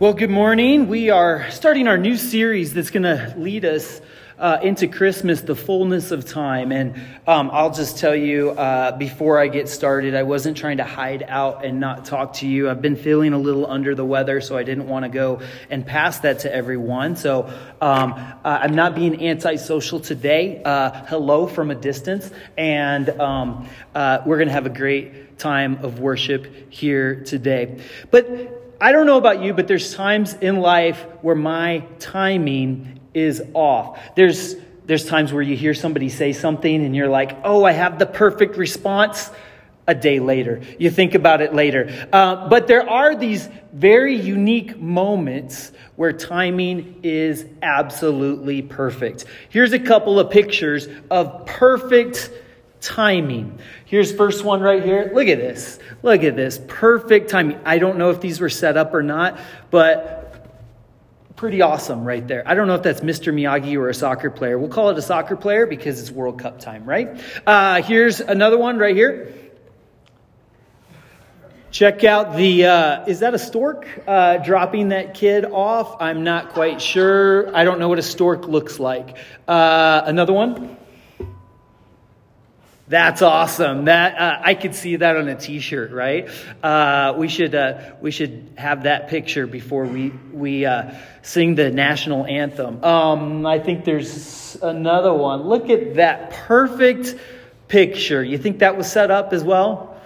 Well, good morning. We are starting our new series that's going to lead us uh, into Christmas, the fullness of time. And um, I'll just tell you uh, before I get started, I wasn't trying to hide out and not talk to you. I've been feeling a little under the weather, so I didn't want to go and pass that to everyone. So um, uh, I'm not being antisocial today. Uh, hello from a distance. And um, uh, we're going to have a great time of worship here today. But I don't know about you, but there's times in life where my timing is off. There's, there's times where you hear somebody say something and you're like, oh, I have the perfect response. A day later. You think about it later. Uh, but there are these very unique moments where timing is absolutely perfect. Here's a couple of pictures of perfect timing. Here's first one right here. Look at this. Look at this. Perfect timing. I don't know if these were set up or not, but pretty awesome right there. I don't know if that's Mr. Miyagi or a soccer player. We'll call it a soccer player because it's World Cup time, right? Uh, here's another one right here. Check out the, uh, is that a stork uh, dropping that kid off? I'm not quite sure. I don't know what a stork looks like. Uh, another one. That's awesome. That uh, I could see that on a T-shirt, right? Uh, we should uh, we should have that picture before we we uh, sing the national anthem. Um, I think there's another one. Look at that perfect picture. You think that was set up as well?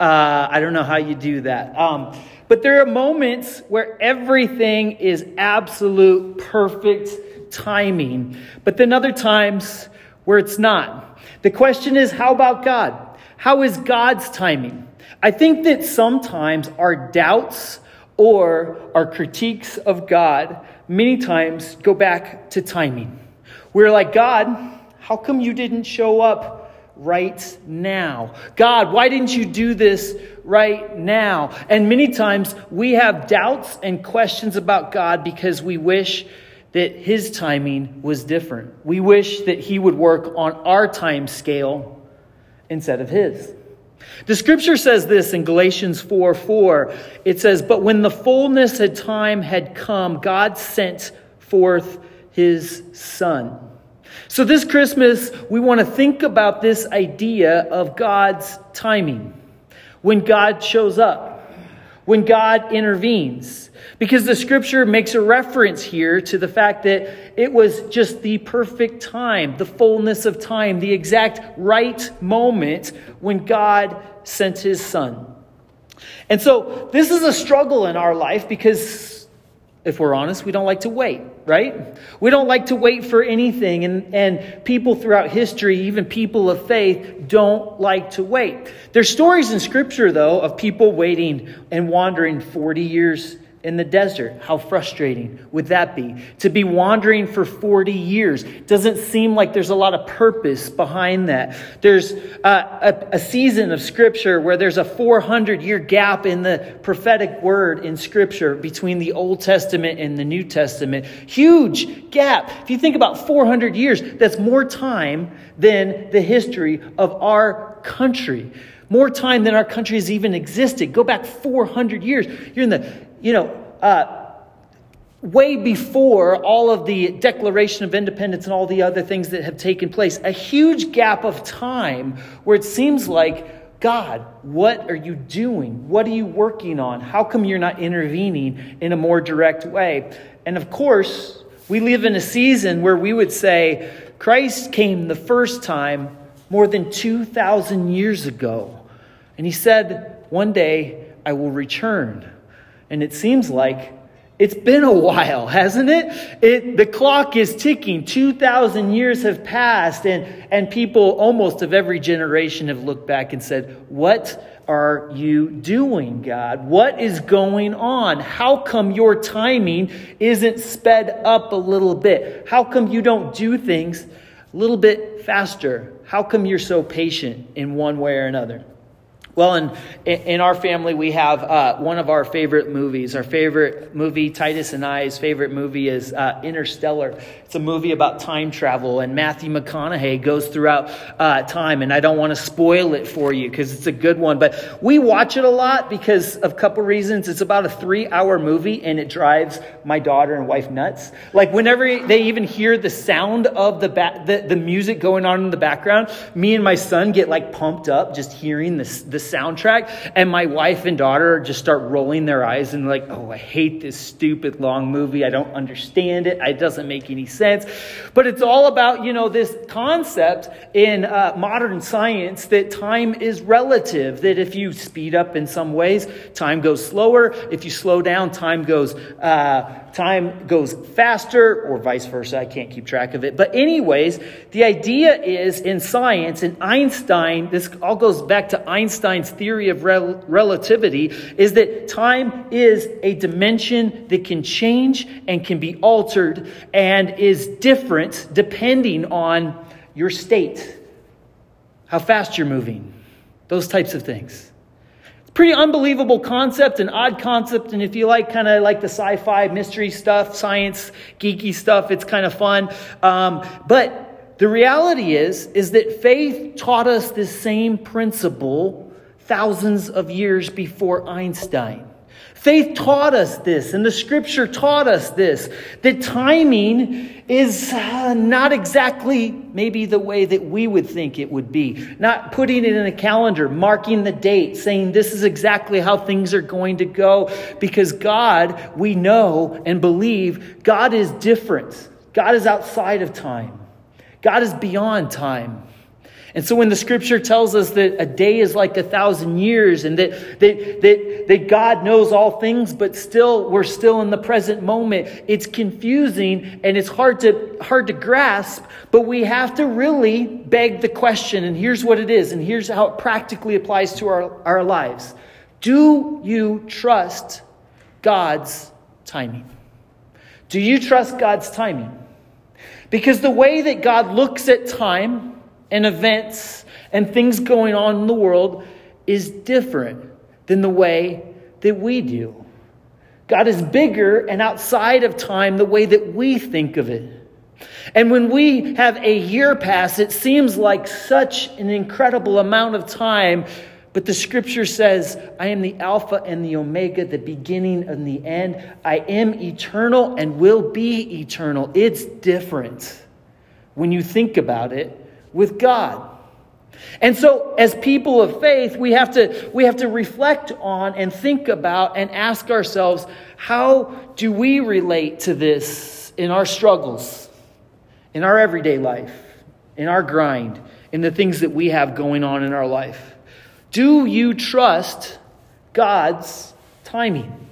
Uh, I don't know how you do that. Um, but there are moments where everything is absolute perfect timing, but then other times where it's not. The question is, how about God? How is God's timing? I think that sometimes our doubts or our critiques of God many times go back to timing. We're like, God, how come you didn't show up right now? God, why didn't you do this right now? And many times we have doubts and questions about God because we wish that his timing was different. We wish that he would work on our time scale instead of his. The scripture says this in Galatians 4 4. It says, But when the fullness of time had come, God sent forth his son. So this Christmas, we want to think about this idea of God's timing. When God shows up, when God intervenes. Because the scripture makes a reference here to the fact that it was just the perfect time, the fullness of time, the exact right moment when God sent his son. And so this is a struggle in our life because if we're honest, we don't like to wait, right? We don't like to wait for anything. And, and people throughout history, even people of faith, don't like to wait. There's stories in scripture, though, of people waiting and wandering 40 years in the desert. How frustrating would that be? To be wandering for 40 years doesn't seem like there's a lot of purpose behind that. There's a, a, a season of Scripture where there's a 400 year gap in the prophetic word in Scripture between the Old Testament and the New Testament. Huge gap. If you think about 400 years, that's more time than the history of our country. More time than our country has even existed. Go back 400 years. You're in the you know, uh, way before all of the Declaration of Independence and all the other things that have taken place, a huge gap of time where it seems like, God, what are you doing? What are you working on? How come you're not intervening in a more direct way? And of course, we live in a season where we would say Christ came the first time more than 2,000 years ago. And he said, One day I will return. And it seems like it's been a while, hasn't it? it the clock is ticking. 2,000 years have passed, and, and people almost of every generation have looked back and said, What are you doing, God? What is going on? How come your timing isn't sped up a little bit? How come you don't do things a little bit faster? How come you're so patient in one way or another? Well, in, in our family, we have uh, one of our favorite movies. Our favorite movie, Titus and I's favorite movie, is uh, Interstellar. It's a movie about time travel, and Matthew McConaughey goes throughout uh, time. And I don't want to spoil it for you because it's a good one. But we watch it a lot because of a couple reasons. It's about a three hour movie, and it drives my daughter and wife nuts. Like, whenever they even hear the sound of the, ba- the, the music going on in the background, me and my son get like pumped up just hearing this, the soundtrack, and my wife and daughter just start rolling their eyes and like, oh, I hate this stupid long movie. I don't understand it. It doesn't make any sense. But it's all about, you know, this concept in uh, modern science that time is relative, that if you speed up in some ways, time goes slower. If you slow down, time goes, uh, time goes faster or vice versa. I can't keep track of it. But anyways, the idea is in science and Einstein, this all goes back to Einstein's theory of rel- relativity, is that time is a dimension that can change and can be altered and is different depending on your state, how fast you're moving, those types of things pretty unbelievable concept, an odd concept. And if you like kind of like the sci fi mystery stuff, science, geeky stuff, it's kind of fun. Um, but the reality is, is that faith taught us this same principle thousands of years before Einstein. Faith taught us this, and the scripture taught us this that timing is uh, not exactly maybe the way that we would think it would be. Not putting it in a calendar, marking the date, saying this is exactly how things are going to go, because God, we know and believe, God is different. God is outside of time, God is beyond time. And so when the scripture tells us that a day is like a thousand years and that, that, that, that God knows all things, but still we're still in the present moment, it's confusing and it's hard to, hard to grasp, but we have to really beg the question. And here's what it is, and here's how it practically applies to our, our lives. Do you trust God's timing? Do you trust God's timing? Because the way that God looks at time, and events and things going on in the world is different than the way that we do. God is bigger and outside of time the way that we think of it. And when we have a year pass, it seems like such an incredible amount of time. But the scripture says, I am the Alpha and the Omega, the beginning and the end. I am eternal and will be eternal. It's different when you think about it with God. And so as people of faith, we have to we have to reflect on and think about and ask ourselves, how do we relate to this in our struggles, in our everyday life, in our grind, in the things that we have going on in our life? Do you trust God's timing?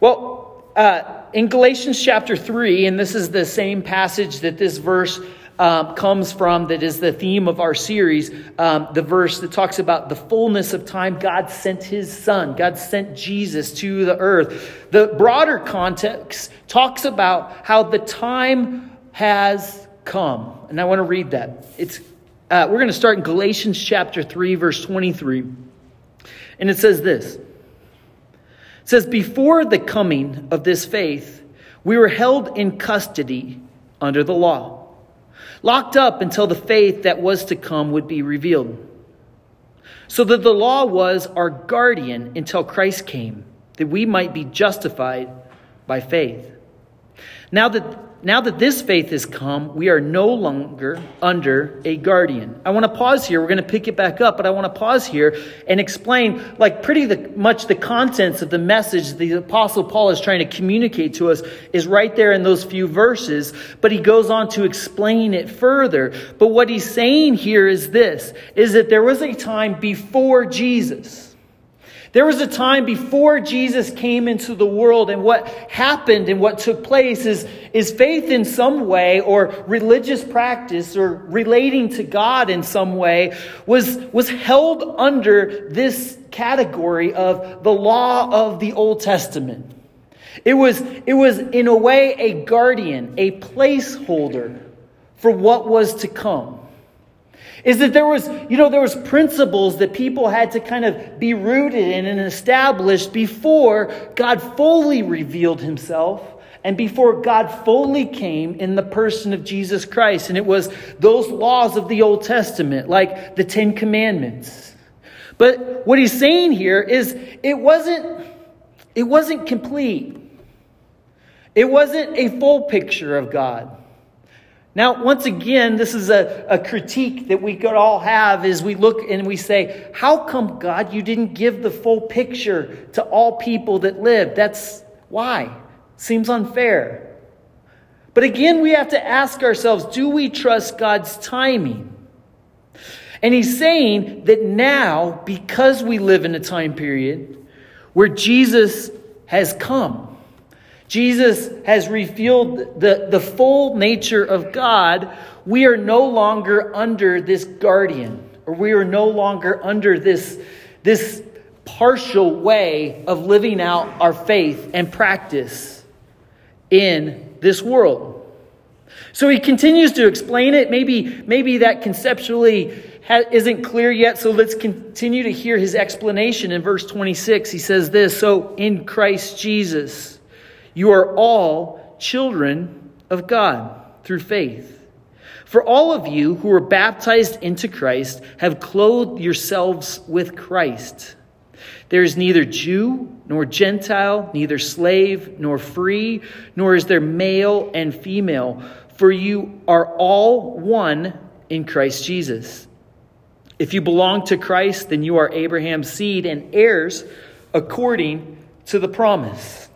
Well, uh, in Galatians chapter 3, and this is the same passage that this verse um, comes from, that is the theme of our series, um, the verse that talks about the fullness of time. God sent his son, God sent Jesus to the earth. The broader context talks about how the time has come. And I want to read that. It's, uh, we're going to start in Galatians chapter 3, verse 23. And it says this. It says, Before the coming of this faith, we were held in custody under the law locked up until the faith that was to come would be revealed. So that the law was our guardian until Christ came, that we might be justified by faith. Now that now that this faith has come, we are no longer under a guardian. I want to pause here. We're going to pick it back up, but I want to pause here and explain, like, pretty the, much the contents of the message the Apostle Paul is trying to communicate to us is right there in those few verses, but he goes on to explain it further. But what he's saying here is this, is that there was a time before Jesus there was a time before Jesus came into the world, and what happened and what took place is, is faith in some way, or religious practice, or relating to God in some way, was, was held under this category of the law of the Old Testament. It was, it was, in a way, a guardian, a placeholder for what was to come. Is that there was, you know, there was principles that people had to kind of be rooted in and established before God fully revealed himself and before God fully came in the person of Jesus Christ. And it was those laws of the Old Testament, like the Ten Commandments. But what he's saying here is it wasn't, it wasn't complete. It wasn't a full picture of God. Now, once again, this is a, a critique that we could all have as we look and we say, How come, God, you didn't give the full picture to all people that live? That's why. Seems unfair. But again, we have to ask ourselves do we trust God's timing? And he's saying that now, because we live in a time period where Jesus has come, Jesus has revealed the, the full nature of God. We are no longer under this guardian, or we are no longer under this, this partial way of living out our faith and practice in this world. So he continues to explain it. Maybe, maybe that conceptually isn't clear yet, so let's continue to hear his explanation. In verse 26, he says this So in Christ Jesus, you are all children of God through faith. For all of you who were baptized into Christ have clothed yourselves with Christ. There is neither Jew nor Gentile, neither slave nor free, nor is there male and female, for you are all one in Christ Jesus. If you belong to Christ, then you are Abraham's seed and heirs according to the promise.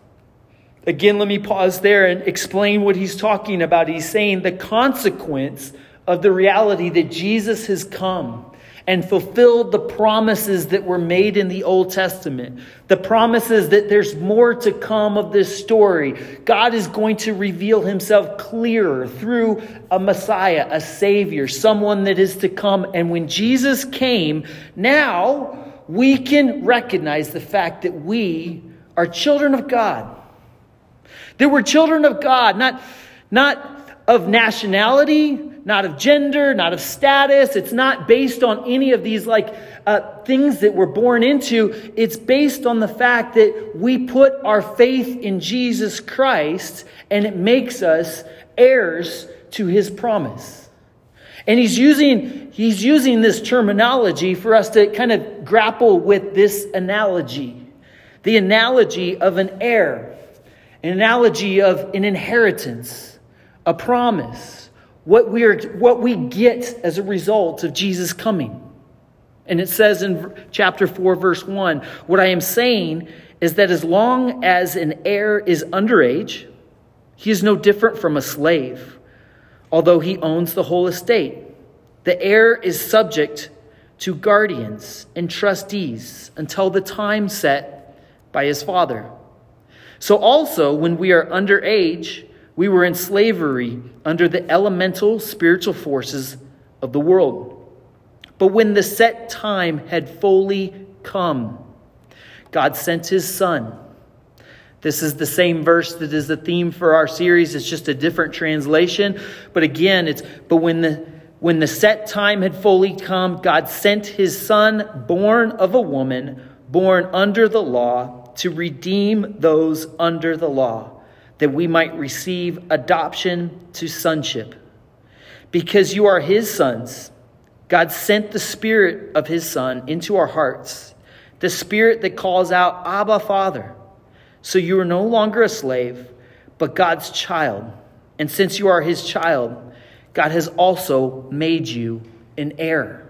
Again, let me pause there and explain what he's talking about. He's saying the consequence of the reality that Jesus has come and fulfilled the promises that were made in the Old Testament. The promises that there's more to come of this story. God is going to reveal himself clearer through a Messiah, a Savior, someone that is to come. And when Jesus came, now we can recognize the fact that we are children of God. They were children of God, not, not of nationality, not of gender, not of status. It's not based on any of these like uh, things that we're born into. It's based on the fact that we put our faith in Jesus Christ and it makes us heirs to his promise. And he's using, he's using this terminology for us to kind of grapple with this analogy. The analogy of an heir an analogy of an inheritance, a promise, what we, are, what we get as a result of Jesus coming. And it says in chapter 4, verse 1 What I am saying is that as long as an heir is underage, he is no different from a slave, although he owns the whole estate. The heir is subject to guardians and trustees until the time set by his father. So also, when we are underage, we were in slavery under the elemental spiritual forces of the world. But when the set time had fully come, God sent his son. This is the same verse that is the theme for our series. It's just a different translation. But again, it's but when the when the set time had fully come, God sent his son, born of a woman, born under the law to redeem those under the law, that we might receive adoption to sonship. Because you are his sons, God sent the Spirit of his Son into our hearts, the Spirit that calls out, Abba, Father. So you are no longer a slave, but God's child. And since you are his child, God has also made you an heir.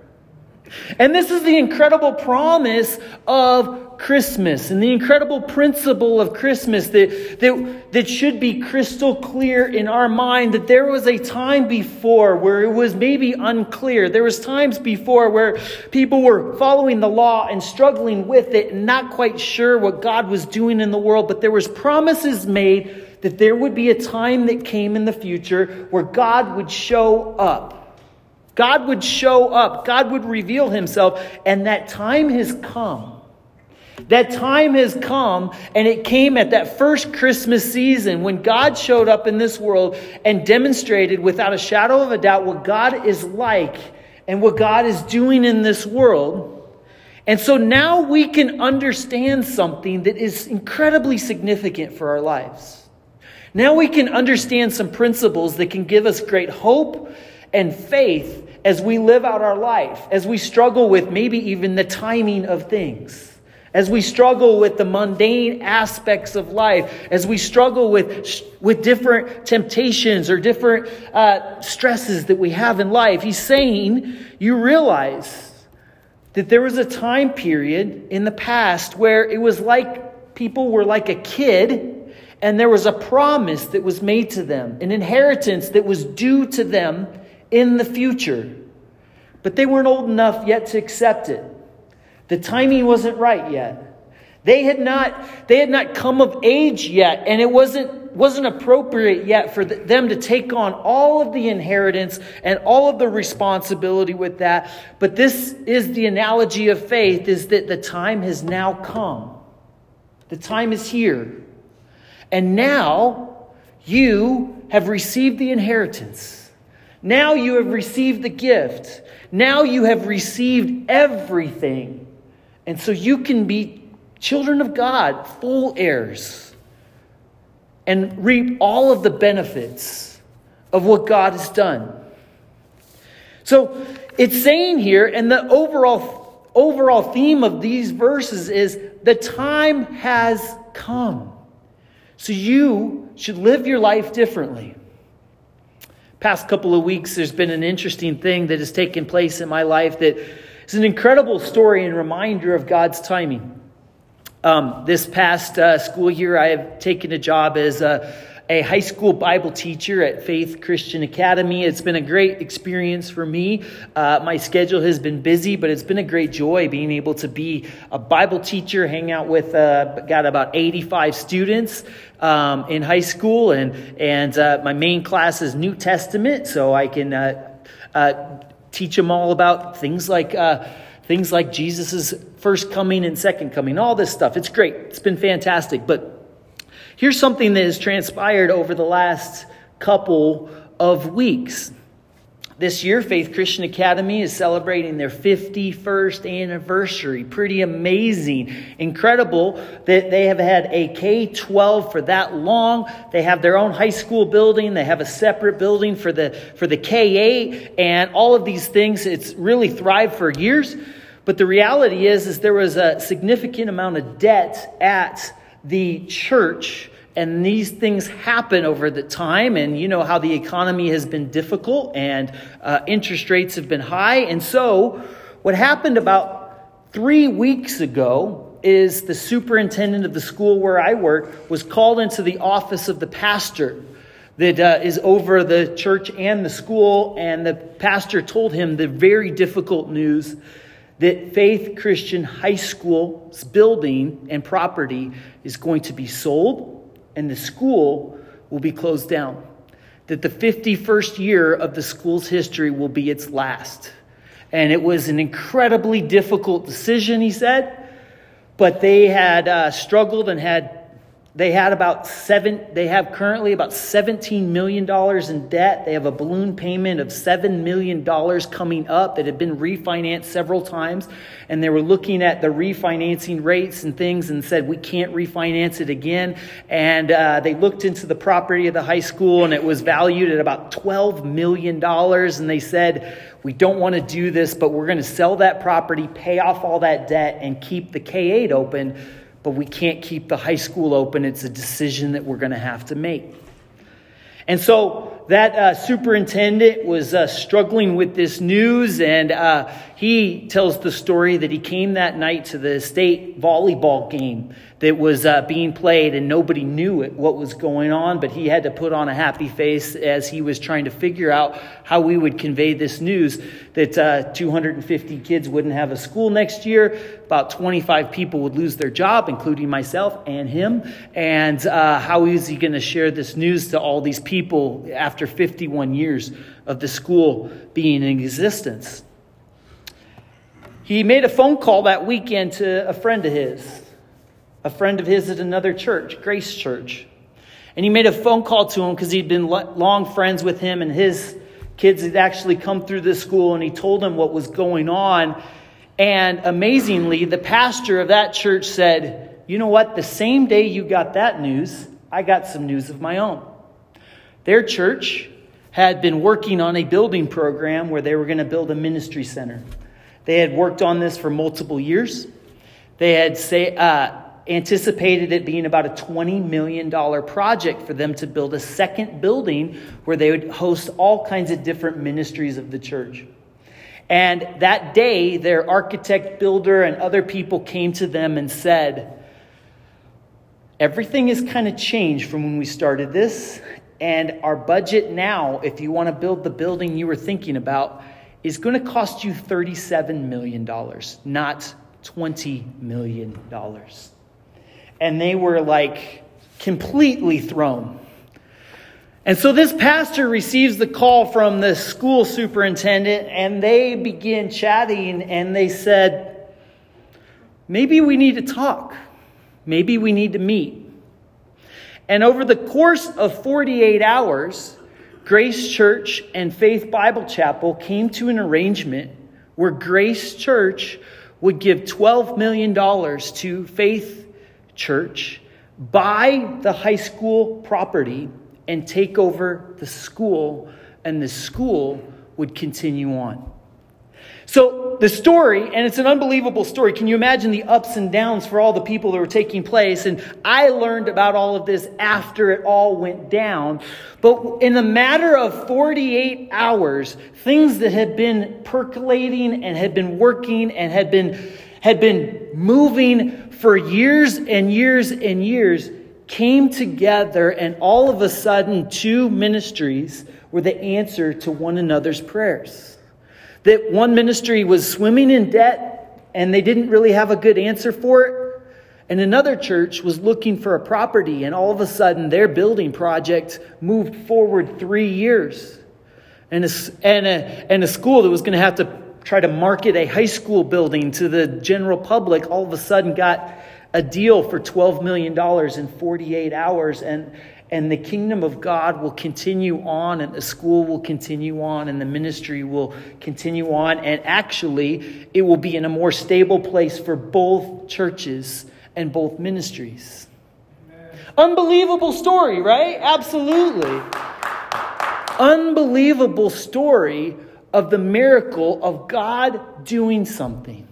And this is the incredible promise of Christmas and the incredible principle of Christmas that, that, that should be crystal clear in our mind that there was a time before where it was maybe unclear. There was times before where people were following the law and struggling with it and not quite sure what God was doing in the world, but there was promises made that there would be a time that came in the future where God would show up God would show up, God would reveal himself, and that time has come. That time has come, and it came at that first Christmas season when God showed up in this world and demonstrated without a shadow of a doubt what God is like and what God is doing in this world. And so now we can understand something that is incredibly significant for our lives. Now we can understand some principles that can give us great hope and faith as we live out our life, as we struggle with maybe even the timing of things as we struggle with the mundane aspects of life, as we struggle with, with different temptations or different uh, stresses that we have in life, he's saying, you realize that there was a time period in the past where it was like people were like a kid and there was a promise that was made to them, an inheritance that was due to them in the future. But they weren't old enough yet to accept it. The timing wasn't right yet. They had not, they had not come of age yet, and it wasn't, wasn't appropriate yet for them to take on all of the inheritance and all of the responsibility with that. But this is the analogy of faith is that the time has now come. The time is here. And now you have received the inheritance. Now you have received the gift. Now you have received everything. And so you can be children of God, full heirs, and reap all of the benefits of what God has done. So it's saying here, and the overall, overall theme of these verses is the time has come. So you should live your life differently. Past couple of weeks, there's been an interesting thing that has taken place in my life that is an incredible story and reminder of God's timing. Um, this past uh, school year, I have taken a job as a, a, high school Bible teacher at Faith Christian Academy. It's been a great experience for me. Uh, my schedule has been busy, but it's been a great joy being able to be a Bible teacher, hang out with, uh, got about 85 students. Um, in high school, and and uh, my main class is New Testament, so I can uh, uh, teach them all about things like uh, things like Jesus' first coming and second coming, all this stuff. It's great. It's been fantastic. But here's something that has transpired over the last couple of weeks. This year, Faith Christian Academy is celebrating their 51st anniversary. Pretty amazing. Incredible that they have had a K 12 for that long. They have their own high school building. They have a separate building for the, for the K 8 and all of these things. It's really thrived for years. But the reality is, is there was a significant amount of debt at the church and these things happen over the time and you know how the economy has been difficult and uh, interest rates have been high. And so what happened about three weeks ago is the superintendent of the school where i work was called into the office of the pastor that uh, is over the church and the school. And the pastor told him the very difficult news that Faith Christian High School's building and property is going to be sold and the school will be closed down. That the 51st year of the school's history will be its last. And it was an incredibly difficult decision, he said, but they had uh, struggled and had they had about seven, they have currently about $17 million in debt. They have a balloon payment of $7 million coming up that had been refinanced several times. And they were looking at the refinancing rates and things and said, we can't refinance it again. And uh, they looked into the property of the high school and it was valued at about $12 million. And they said, we don't want to do this, but we're going to sell that property, pay off all that debt, and keep the K 8 open but we can't keep the high school open. It's a decision that we're going to have to make. And so that uh, superintendent was uh, struggling with this news, and uh, he tells the story that he came that night to the state volleyball game that was uh, being played, and nobody knew it, what was going on, but he had to put on a happy face as he was trying to figure out how we would convey this news that uh, 250 kids wouldn't have a school next year, about 25 people would lose their job, including myself and him, and uh, how is he going to share this news to all these people after 51 years of the school being in existence? He made a phone call that weekend to a friend of his a friend of his at another church, Grace Church. And he made a phone call to him because he'd been long friends with him and his kids had actually come through this school and he told them what was going on. And amazingly, the pastor of that church said, You know what? The same day you got that news, I got some news of my own. Their church had been working on a building program where they were going to build a ministry center. They had worked on this for multiple years. They had say, uh, anticipated it being about a $20 million project for them to build a second building where they would host all kinds of different ministries of the church. And that day, their architect, builder, and other people came to them and said, Everything has kind of changed from when we started this. And our budget now, if you want to build the building you were thinking about, is going to cost you $37 million, not $20 million. And they were like completely thrown. And so this pastor receives the call from the school superintendent, and they begin chatting, and they said, Maybe we need to talk. Maybe we need to meet. And over the course of 48 hours, Grace Church and Faith Bible Chapel came to an arrangement where Grace Church would give $12 million to Faith Church, buy the high school property, and take over the school, and the school would continue on. So, the story, and it's an unbelievable story. Can you imagine the ups and downs for all the people that were taking place? And I learned about all of this after it all went down. But in a matter of 48 hours, things that had been percolating and had been working and had been, had been moving for years and years and years came together, and all of a sudden, two ministries were the answer to one another's prayers. That one ministry was swimming in debt and they didn't really have a good answer for it. And another church was looking for a property, and all of a sudden their building project moved forward three years. And a, and a, and a school that was going to have to try to market a high school building to the general public all of a sudden got a deal for $12 million in 48 hours. And, and the kingdom of God will continue on, and the school will continue on, and the ministry will continue on. And actually, it will be in a more stable place for both churches and both ministries. Amen. Unbelievable story, right? Absolutely. Unbelievable story of the miracle of God doing something.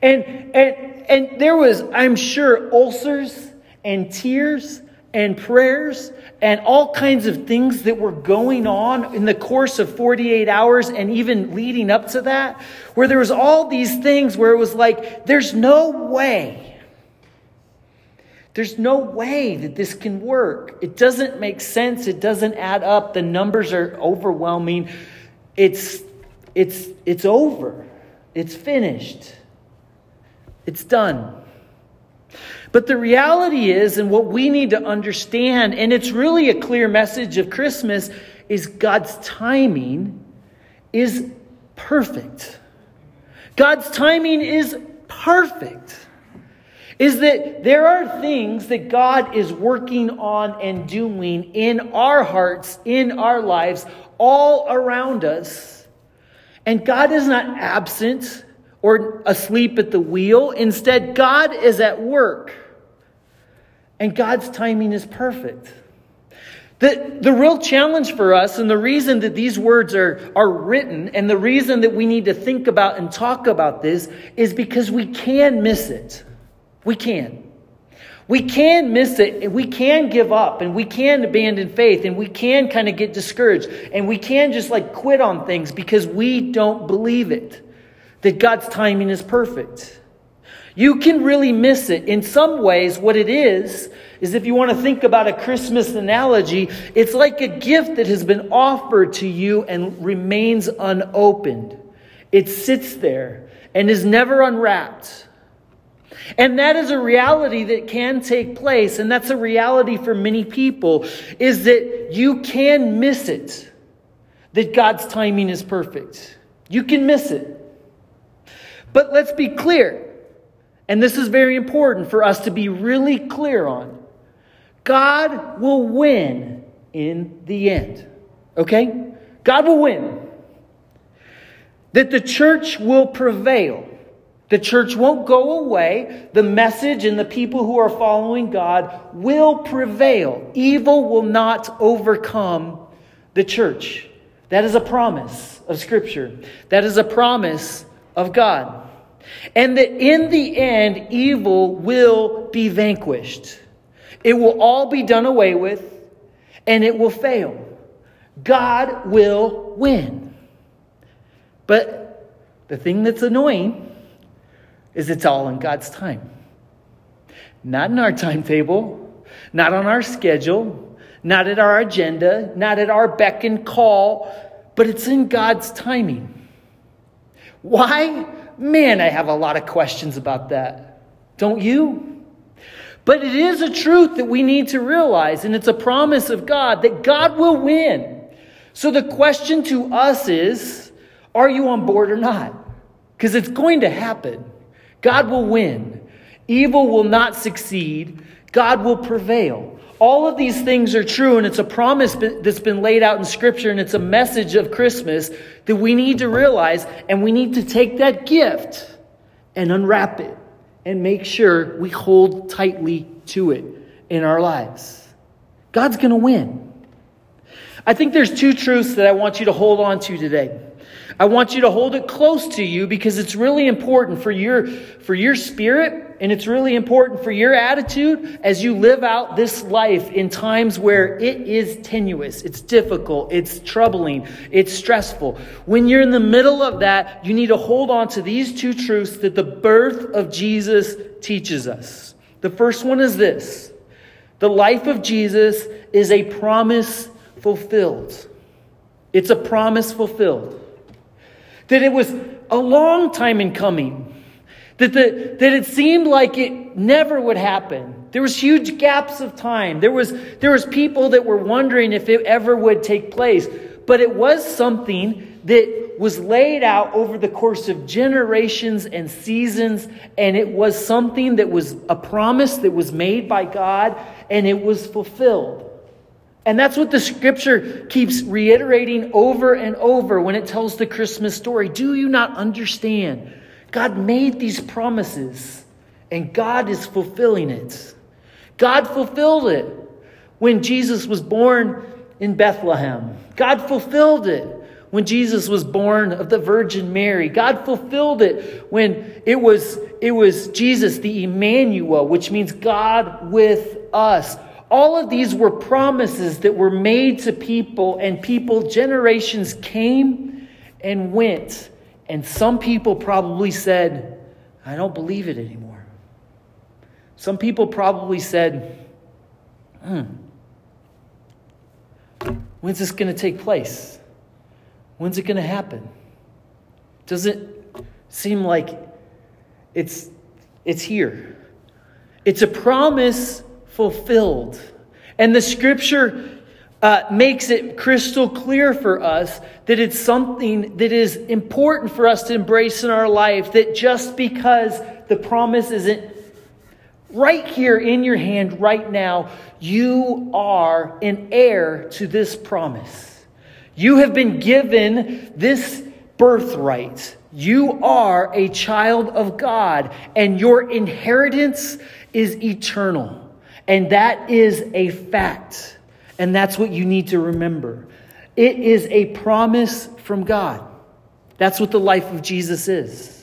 And, and, and there was, I'm sure, ulcers and tears and prayers and all kinds of things that were going on in the course of 48 hours and even leading up to that, where there was all these things where it was like, there's no way. There's no way that this can work. It doesn't make sense. It doesn't add up. The numbers are overwhelming. It's, it's, it's over. It's finished. It's done. But the reality is, and what we need to understand, and it's really a clear message of Christmas, is God's timing is perfect. God's timing is perfect. Is that there are things that God is working on and doing in our hearts, in our lives, all around us. And God is not absent or asleep at the wheel. Instead, God is at work. And God's timing is perfect. The, the real challenge for us, and the reason that these words are, are written, and the reason that we need to think about and talk about this, is because we can miss it. We can. We can miss it, and we can give up, and we can abandon faith, and we can kind of get discouraged, and we can just like quit on things because we don't believe it that God's timing is perfect. You can really miss it. In some ways, what it is, is if you want to think about a Christmas analogy, it's like a gift that has been offered to you and remains unopened. It sits there and is never unwrapped. And that is a reality that can take place, and that's a reality for many people, is that you can miss it, that God's timing is perfect. You can miss it. But let's be clear, and this is very important for us to be really clear on. God will win in the end. Okay? God will win. That the church will prevail. The church won't go away. The message and the people who are following God will prevail. Evil will not overcome the church. That is a promise of Scripture. That is a promise of God. And that in the end, evil will be vanquished. It will all be done away with, and it will fail. God will win. But the thing that's annoying is it's all in God's time. Not in our timetable, not on our schedule, not at our agenda, not at our beck and call, but it's in God's timing. Why? Man, I have a lot of questions about that. Don't you? But it is a truth that we need to realize, and it's a promise of God that God will win. So the question to us is are you on board or not? Because it's going to happen. God will win. Evil will not succeed. God will prevail. All of these things are true, and it's a promise that's been laid out in Scripture, and it's a message of Christmas that we need to realize, and we need to take that gift and unwrap it and make sure we hold tightly to it in our lives. God's going to win. I think there's two truths that I want you to hold on to today. I want you to hold it close to you because it's really important for your, for your spirit and it's really important for your attitude as you live out this life in times where it is tenuous, it's difficult, it's troubling, it's stressful. When you're in the middle of that, you need to hold on to these two truths that the birth of Jesus teaches us. The first one is this the life of Jesus is a promise fulfilled. It's a promise fulfilled that it was a long time in coming, that, the, that it seemed like it never would happen. There was huge gaps of time. There was, there was people that were wondering if it ever would take place. But it was something that was laid out over the course of generations and seasons, and it was something that was a promise that was made by God, and it was fulfilled. And that's what the scripture keeps reiterating over and over when it tells the Christmas story. Do you not understand? God made these promises, and God is fulfilling it. God fulfilled it when Jesus was born in Bethlehem. God fulfilled it when Jesus was born of the Virgin Mary. God fulfilled it when it was, it was Jesus, the Emmanuel, which means God with us. All of these were promises that were made to people, and people, generations came and went. And some people probably said, I don't believe it anymore. Some people probably said, hmm, when's this going to take place? When's it going to happen? Does it seem like it's, it's here? It's a promise fulfilled. And the scripture uh, makes it crystal clear for us that it's something that is important for us to embrace in our life, that just because the promise isn't right here in your hand right now, you are an heir to this promise. You have been given this birthright. You are a child of God, and your inheritance is eternal. And that is a fact. And that's what you need to remember. It is a promise from God. That's what the life of Jesus is.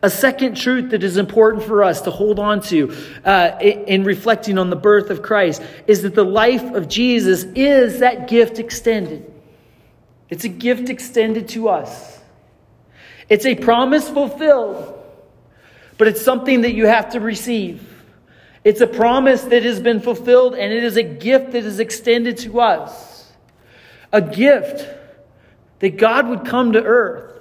A second truth that is important for us to hold on to uh, in reflecting on the birth of Christ is that the life of Jesus is that gift extended. It's a gift extended to us. It's a promise fulfilled, but it's something that you have to receive. It's a promise that has been fulfilled, and it is a gift that is extended to us. A gift that God would come to earth,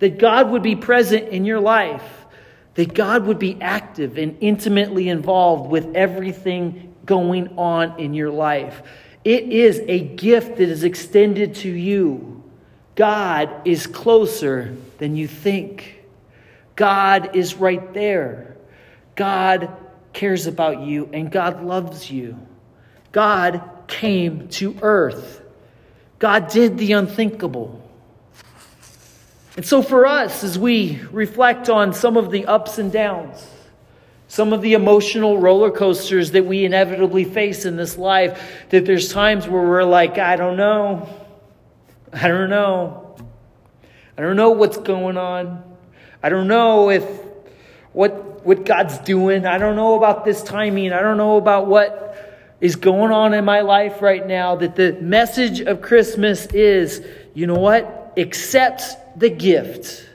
that God would be present in your life, that God would be active and intimately involved with everything going on in your life. It is a gift that is extended to you. God is closer than you think. God is right there. God cares about you and God loves you. God came to earth. God did the unthinkable. And so, for us, as we reflect on some of the ups and downs, some of the emotional roller coasters that we inevitably face in this life, that there's times where we're like, I don't know. I don't know. I don't know what's going on. I don't know if what what God's doing. I don't know about this timing. I don't know about what is going on in my life right now. That the message of Christmas is, you know what? Accept the gift.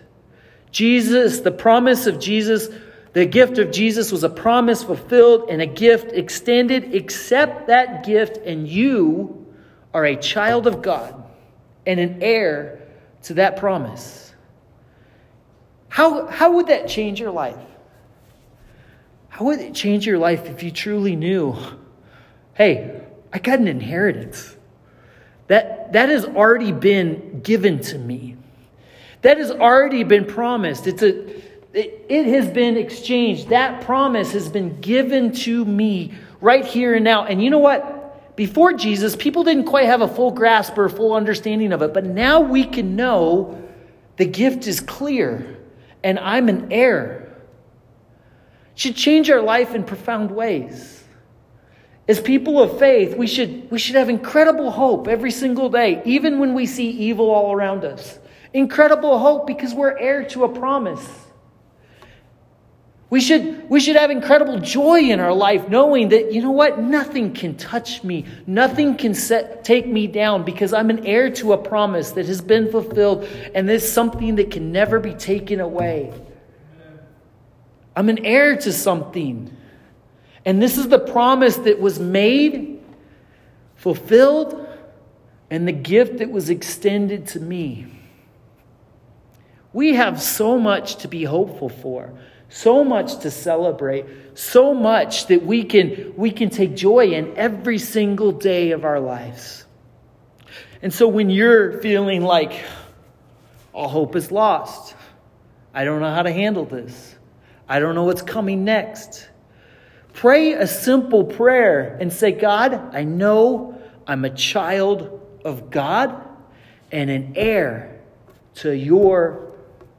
Jesus, the promise of Jesus the gift of Jesus was a promise fulfilled and a gift extended. Accept that gift, and you are a child of God and an heir to that promise. How, how would that change your life? How would it change your life if you truly knew, hey, I got an inheritance? That, that has already been given to me. That has already been promised. It's a, it, it has been exchanged. That promise has been given to me right here and now. And you know what? Before Jesus, people didn't quite have a full grasp or full understanding of it. But now we can know the gift is clear and I'm an heir. Should change our life in profound ways. As people of faith, we should, we should have incredible hope every single day, even when we see evil all around us. Incredible hope because we're heir to a promise. We should, we should have incredible joy in our life knowing that, you know what, nothing can touch me. Nothing can set, take me down because I'm an heir to a promise that has been fulfilled and there's something that can never be taken away. I'm an heir to something. And this is the promise that was made, fulfilled, and the gift that was extended to me. We have so much to be hopeful for so much to celebrate, so much that we can, we can take joy in every single day of our lives. And so when you're feeling like all hope is lost, I don't know how to handle this, I don't know what's coming next, pray a simple prayer and say, God, I know I'm a child of God and an heir to your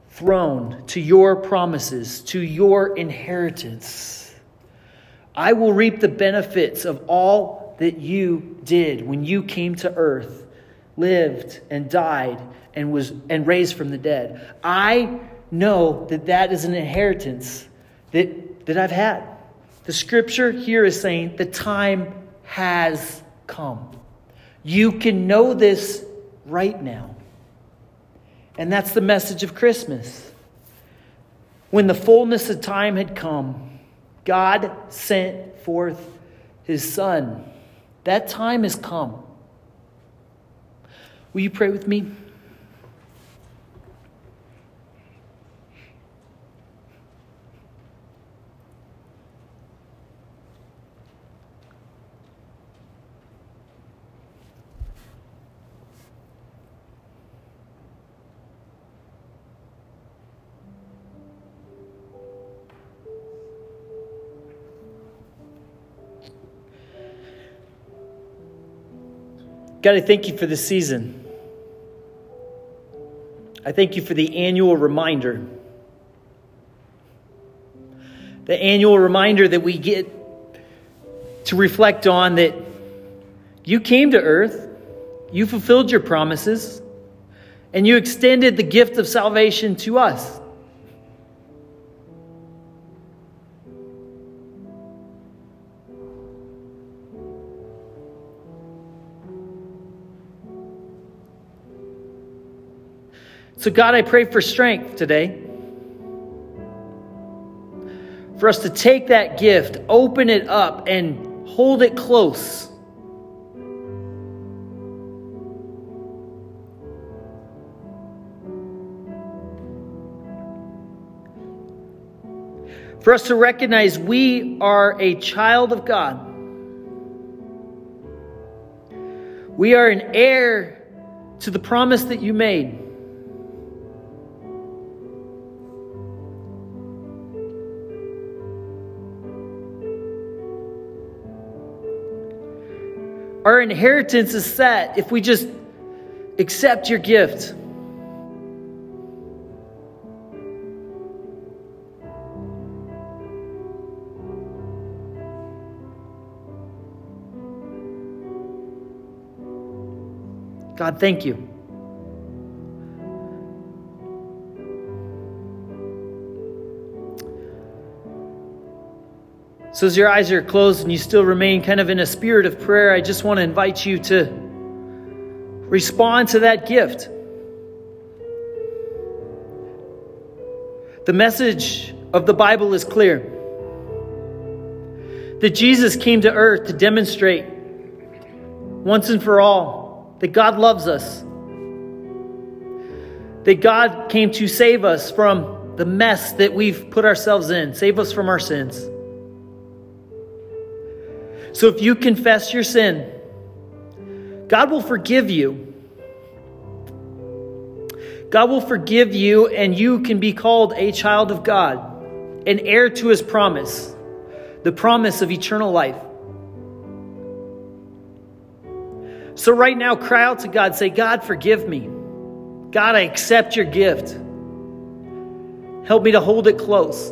throne, to your promises, to your inheritance. I will reap the benefits of all that you did when you came to earth, lived and died and was and raised from the dead. I know that that is an inheritance that that I've had. The scripture here is saying the time has come. You can know this right now. And that's the message of Christmas. When the fullness of time had come, God sent forth his Son. That time has come. Will you pray with me? God, I thank you for this season. I thank you for the annual reminder. The annual reminder that we get to reflect on that you came to earth, you fulfilled your promises, and you extended the gift of salvation to us. So, God, I pray for strength today. For us to take that gift, open it up, and hold it close. For us to recognize we are a child of God. We are an heir to the promise that you made. Our inheritance is set if we just accept your gift. God, thank you. So, as your eyes are closed and you still remain kind of in a spirit of prayer, I just want to invite you to respond to that gift. The message of the Bible is clear that Jesus came to earth to demonstrate once and for all that God loves us, that God came to save us from the mess that we've put ourselves in, save us from our sins. So if you confess your sin, God will forgive you. God will forgive you, and you can be called a child of God, an heir to his promise, the promise of eternal life. So, right now, cry out to God, say, God, forgive me. God, I accept your gift. Help me to hold it close.